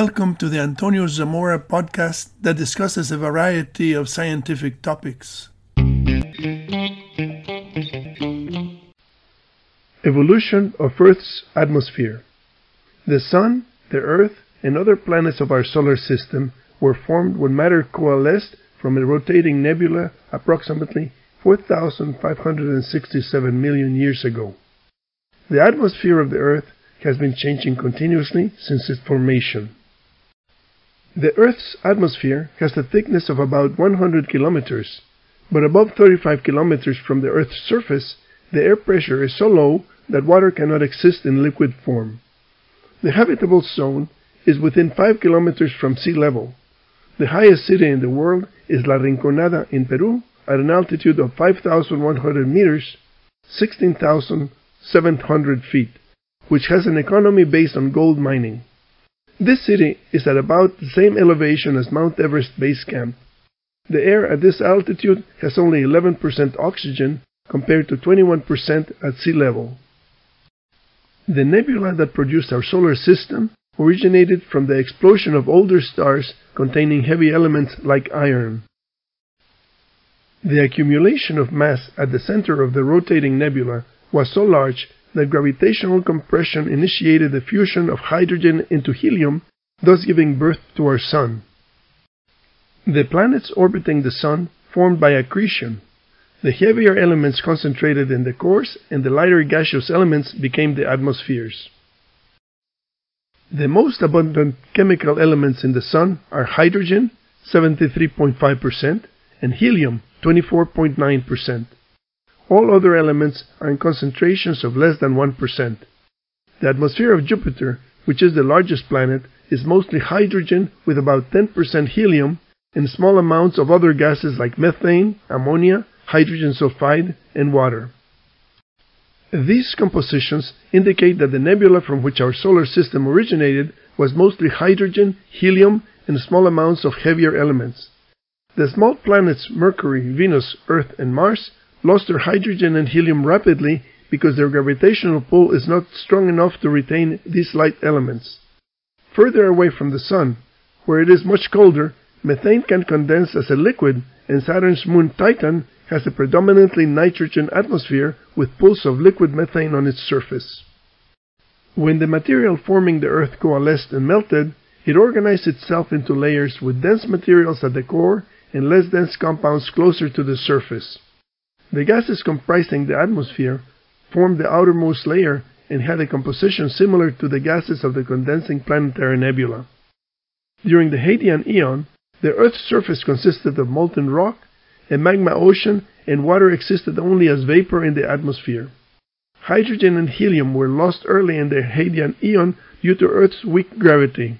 Welcome to the Antonio Zamora podcast that discusses a variety of scientific topics. Evolution of Earth's atmosphere. The Sun, the Earth, and other planets of our solar system were formed when matter coalesced from a rotating nebula approximately 4,567 million years ago. The atmosphere of the Earth has been changing continuously since its formation. The Earth's atmosphere has a thickness of about 100 kilometers, but above 35 kilometers from the Earth's surface, the air pressure is so low that water cannot exist in liquid form. The habitable zone is within 5 kilometers from sea level. The highest city in the world is La Rinconada in Peru at an altitude of 5,100 meters, 16,700 feet which has an economy based on gold mining. This city is at about the same elevation as Mount Everest Base Camp. The air at this altitude has only 11% oxygen compared to 21% at sea level. The nebula that produced our solar system originated from the explosion of older stars containing heavy elements like iron. The accumulation of mass at the center of the rotating nebula was so large that gravitational compression initiated the fusion of hydrogen into helium, thus giving birth to our Sun. The planets orbiting the Sun formed by accretion. The heavier elements concentrated in the cores, and the lighter gaseous elements became the atmospheres. The most abundant chemical elements in the Sun are hydrogen, 73.5%, and helium, 24.9%. All other elements are in concentrations of less than 1%. The atmosphere of Jupiter, which is the largest planet, is mostly hydrogen with about 10% helium and small amounts of other gases like methane, ammonia, hydrogen sulfide, and water. These compositions indicate that the nebula from which our solar system originated was mostly hydrogen, helium, and small amounts of heavier elements. The small planets Mercury, Venus, Earth, and Mars lost their hydrogen and helium rapidly because their gravitational pull is not strong enough to retain these light elements. Further away from the Sun, where it is much colder, methane can condense as a liquid, and Saturn's moon Titan has a predominantly nitrogen atmosphere with pools of liquid methane on its surface. When the material forming the Earth coalesced and melted, it organized itself into layers with dense materials at the core and less dense compounds closer to the surface. The gases comprising the atmosphere formed the outermost layer and had a composition similar to the gases of the condensing planetary nebula. During the Hadean Eon, the Earth's surface consisted of molten rock, a magma ocean, and water existed only as vapor in the atmosphere. Hydrogen and helium were lost early in the Hadean Eon due to Earth's weak gravity.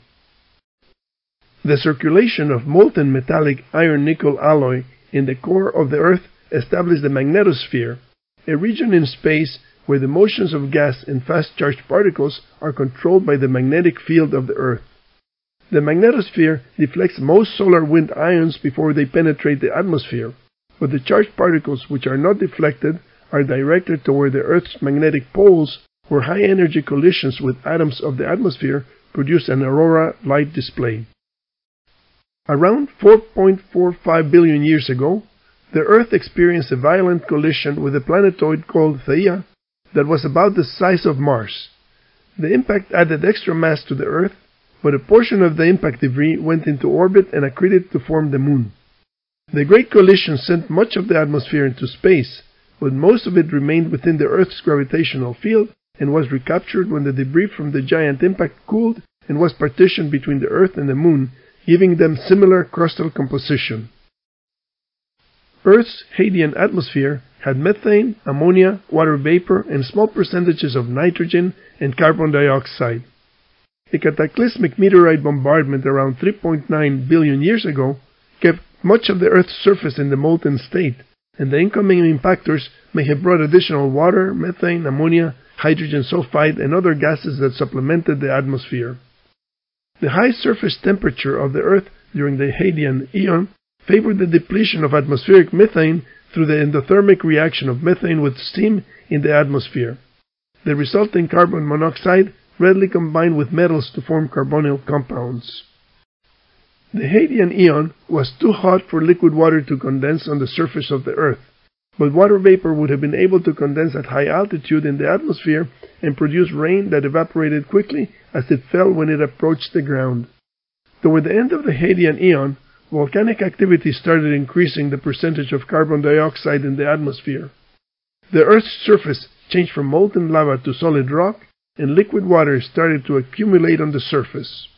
The circulation of molten metallic iron nickel alloy in the core of the Earth established the magnetosphere, a region in space where the motions of gas and fast charged particles are controlled by the magnetic field of the Earth. The magnetosphere deflects most solar wind ions before they penetrate the atmosphere, but the charged particles which are not deflected are directed toward the Earth's magnetic poles, where high energy collisions with atoms of the atmosphere produce an aurora light display. Around 4.45 billion years ago, the Earth experienced a violent collision with a planetoid called Theia that was about the size of Mars. The impact added extra mass to the Earth, but a portion of the impact debris went into orbit and accreted to form the Moon. The Great Collision sent much of the atmosphere into space, but most of it remained within the Earth's gravitational field and was recaptured when the debris from the giant impact cooled and was partitioned between the Earth and the Moon, giving them similar crustal composition. Earth's Hadean atmosphere had methane, ammonia, water vapor, and small percentages of nitrogen and carbon dioxide. A cataclysmic meteorite bombardment around 3.9 billion years ago kept much of the Earth's surface in the molten state, and the incoming impactors may have brought additional water, methane, ammonia, hydrogen sulfide, and other gases that supplemented the atmosphere. The high surface temperature of the Earth during the Hadean Eon favored the depletion of atmospheric methane through the endothermic reaction of methane with steam in the atmosphere. The resulting carbon monoxide readily combined with metals to form carbonyl compounds. The Hadean Eon was too hot for liquid water to condense on the surface of the Earth, but water vapor would have been able to condense at high altitude in the atmosphere and produce rain that evaporated quickly as it fell when it approached the ground. Toward the end of the Hadean Eon, volcanic activity started increasing the percentage of carbon dioxide in the atmosphere. The Earth's surface changed from molten lava to solid rock, and liquid water started to accumulate on the surface.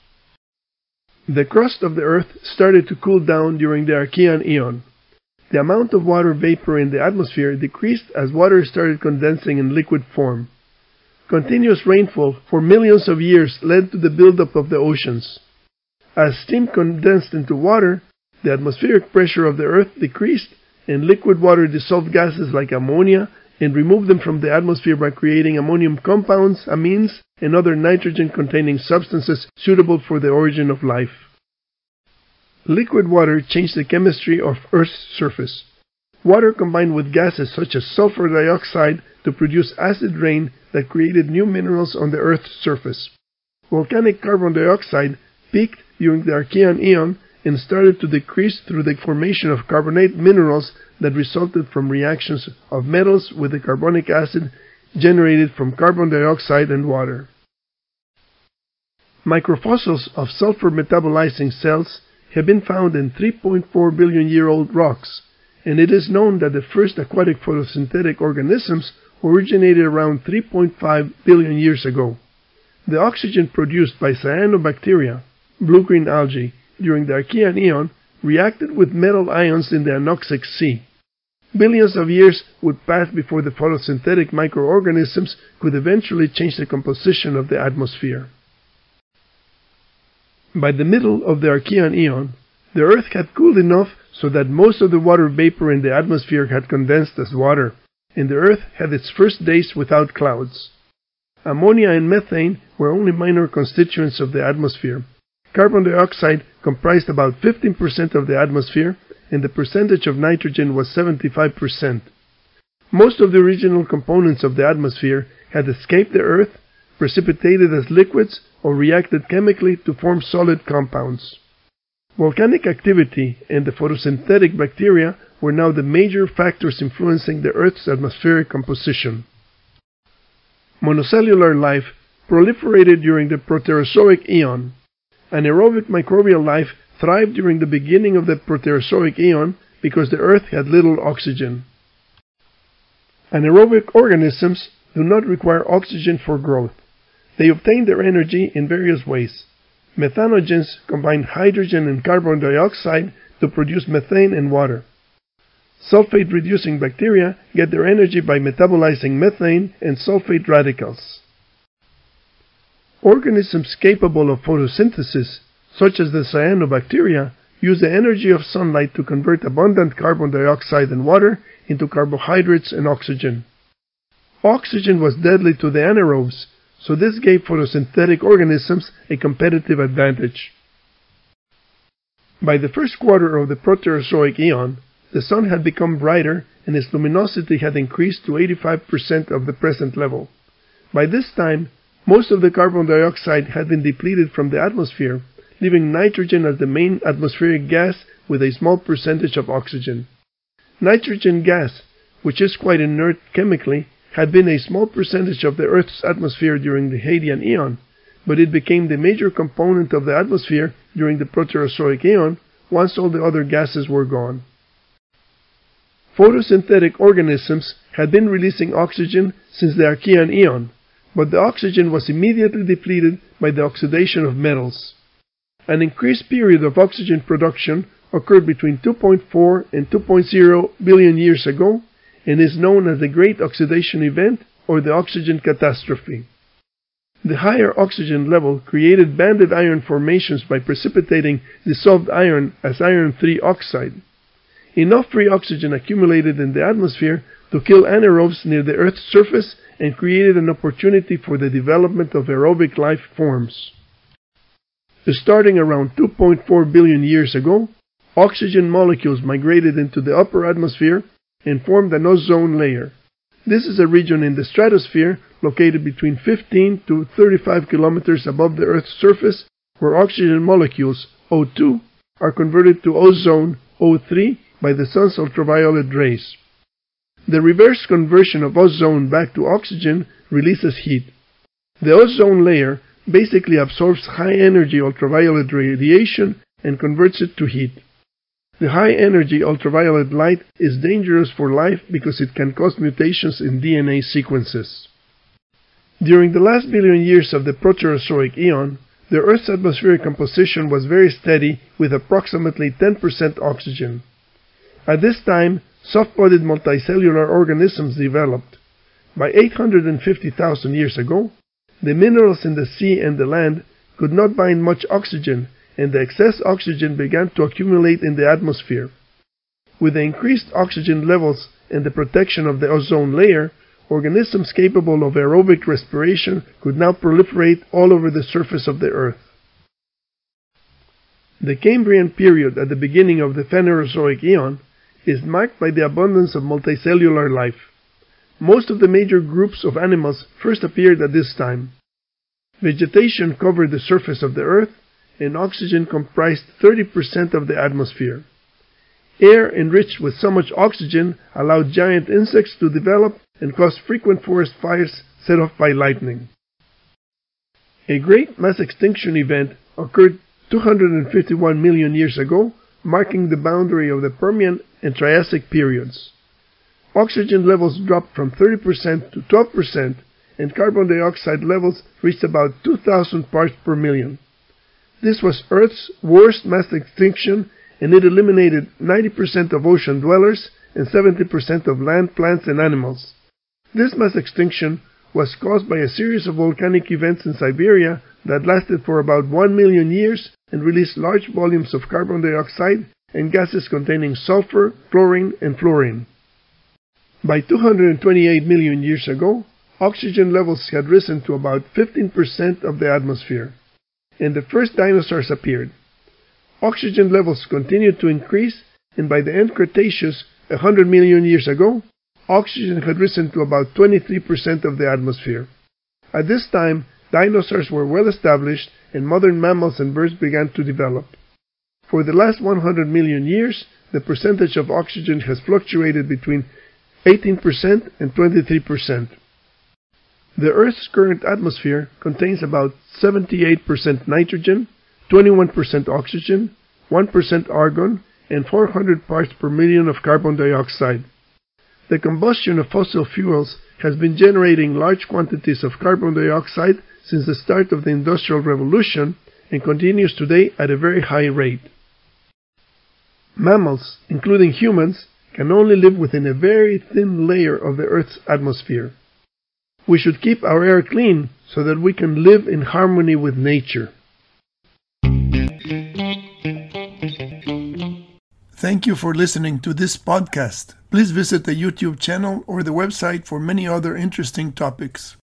The crust of the Earth started to cool down during the Archean Eon. The amount of water vapor in the atmosphere decreased as water started condensing in liquid form. Continuous rainfall for millions of years led to the buildup of the oceans. As steam condensed into water, the atmospheric pressure of the Earth decreased, and liquid water dissolved gases like ammonia and removed them from the atmosphere by creating ammonium compounds, amines, and other nitrogen containing substances suitable for the origin of life. Liquid water changed the chemistry of Earth's surface. Water combined with gases such as sulfur dioxide to produce acid rain that created new minerals on the Earth's surface. Volcanic carbon dioxide peaked during the Archean Eon and started to decrease through the formation of carbonate minerals that resulted from reactions of metals with the carbonic acid generated from carbon dioxide and water. Microfossils of sulfur metabolizing cells have been found in 3.4 billion year old rocks, and it is known that the first aquatic photosynthetic organisms originated around 3.5 billion years ago. The oxygen produced by cyanobacteria, blue-green algae, during the Archean Eon reacted with metal ions in the anoxic sea. Billions of years would pass before the photosynthetic microorganisms could eventually change the composition of the atmosphere. By the middle of the Archean Eon, the Earth had cooled enough so that most of the water vapor in the atmosphere had condensed as water, and the Earth had its first days without clouds. Ammonia and methane were only minor constituents of the atmosphere. Carbon dioxide comprised about 15% of the atmosphere, and the percentage of nitrogen was 75%. Most of the original components of the atmosphere had escaped the Earth, precipitated as liquids, or reacted chemically to form solid compounds. Volcanic activity and the photosynthetic bacteria were now the major factors influencing the Earth's atmospheric composition. Monocellular life proliferated during the Proterozoic eon. Anaerobic microbial life thrived during the beginning of the Proterozoic eon because the Earth had little oxygen. Anaerobic organisms do not require oxygen for growth. They obtain their energy in various ways. Methanogens combine hydrogen and carbon dioxide to produce methane and water. Sulfate reducing bacteria get their energy by metabolizing methane and sulfate radicals. Organisms capable of photosynthesis, such as the cyanobacteria, use the energy of sunlight to convert abundant carbon dioxide and water into carbohydrates and oxygen. Oxygen was deadly to the anaerobes, so this gave photosynthetic organisms a competitive advantage. By the first quarter of the Proterozoic eon, the sun had become brighter and its luminosity had increased to 85% of the present level. By this time, most of the carbon dioxide had been depleted from the atmosphere, leaving nitrogen as the main atmospheric gas with a small percentage of oxygen. Nitrogen gas, which is quite inert chemically, had been a small percentage of the Earth's atmosphere during the Hadean Eon, but it became the major component of the atmosphere during the Proterozoic Eon once all the other gases were gone. Photosynthetic organisms had been releasing oxygen since the Archean Eon, but the oxygen was immediately depleted by the oxidation of metals. An increased period of oxygen production occurred between 2.4 and 2.0 billion years ago and is known as the Great Oxidation Event or the Oxygen Catastrophe. The higher oxygen level created banded iron formations by precipitating dissolved iron as iron 3 oxide. Enough free oxygen accumulated in the atmosphere to kill anaerobes near the Earth's surface and created an opportunity for the development of aerobic life forms. Starting around 2.4 billion years ago, oxygen molecules migrated into the upper atmosphere and formed an ozone layer. This is a region in the stratosphere located between 15 to 35 kilometers above the Earth's surface, where oxygen molecules, O2, are converted to ozone, O3, by the sun's ultraviolet rays. The reverse conversion of ozone back to oxygen releases heat. The ozone layer basically absorbs high energy ultraviolet radiation and converts it to heat. The high energy ultraviolet light is dangerous for life because it can cause mutations in DNA sequences. During the last billion years of the Proterozoic eon, the Earth's atmospheric composition was very steady with approximately 10% oxygen. At this time, soft-bodied multicellular organisms developed. By 850,000 years ago, the minerals in the sea and the land could not bind much oxygen, and the excess oxygen began to accumulate in the atmosphere. With the increased oxygen levels and the protection of the ozone layer, organisms capable of aerobic respiration could now proliferate all over the surface of the Earth. The Cambrian period at the beginning of the Phanerozoic eon is marked by the abundance of multicellular life. Most of the major groups of animals first appeared at this time. Vegetation covered the surface of the Earth, and oxygen comprised 30% of the atmosphere. Air enriched with so much oxygen allowed giant insects to develop and caused frequent forest fires set off by lightning. A great mass extinction event occurred 251 million years ago, marking the boundary of the Permian and Triassic periods. Oxygen levels dropped from 30% to 12%, and carbon dioxide levels reached about 2,000 parts per million. This was Earth's worst mass extinction and it eliminated 90% of ocean dwellers and 70% of land plants and animals. This mass extinction was caused by a series of volcanic events in Siberia that lasted for about 1 million years and released large volumes of carbon dioxide and gases containing sulfur, chlorine, and fluorine. By 228 million years ago, oxygen levels had risen to about 15% of the atmosphere, and the first dinosaurs appeared. Oxygen levels continued to increase, and by the end Cretaceous, 100 million years ago, oxygen had risen to about 23% of the atmosphere. At this time, dinosaurs were well established and modern mammals and birds began to develop. For the last 100 million years, the percentage of oxygen has fluctuated between 18% and 23%. The Earth's current atmosphere contains about 78% nitrogen, 21% oxygen, 1% argon, and 400 parts per million of carbon dioxide. The combustion of fossil fuels has been generating large quantities of carbon dioxide since the start of the Industrial Revolution and continues today at a very high rate. Mammals, including humans, can only live within a very thin layer of the Earth's atmosphere. We should keep our air clean so that we can live in harmony with nature. Thank you for listening to this podcast. Please visit the YouTube channel or the website for many other interesting topics.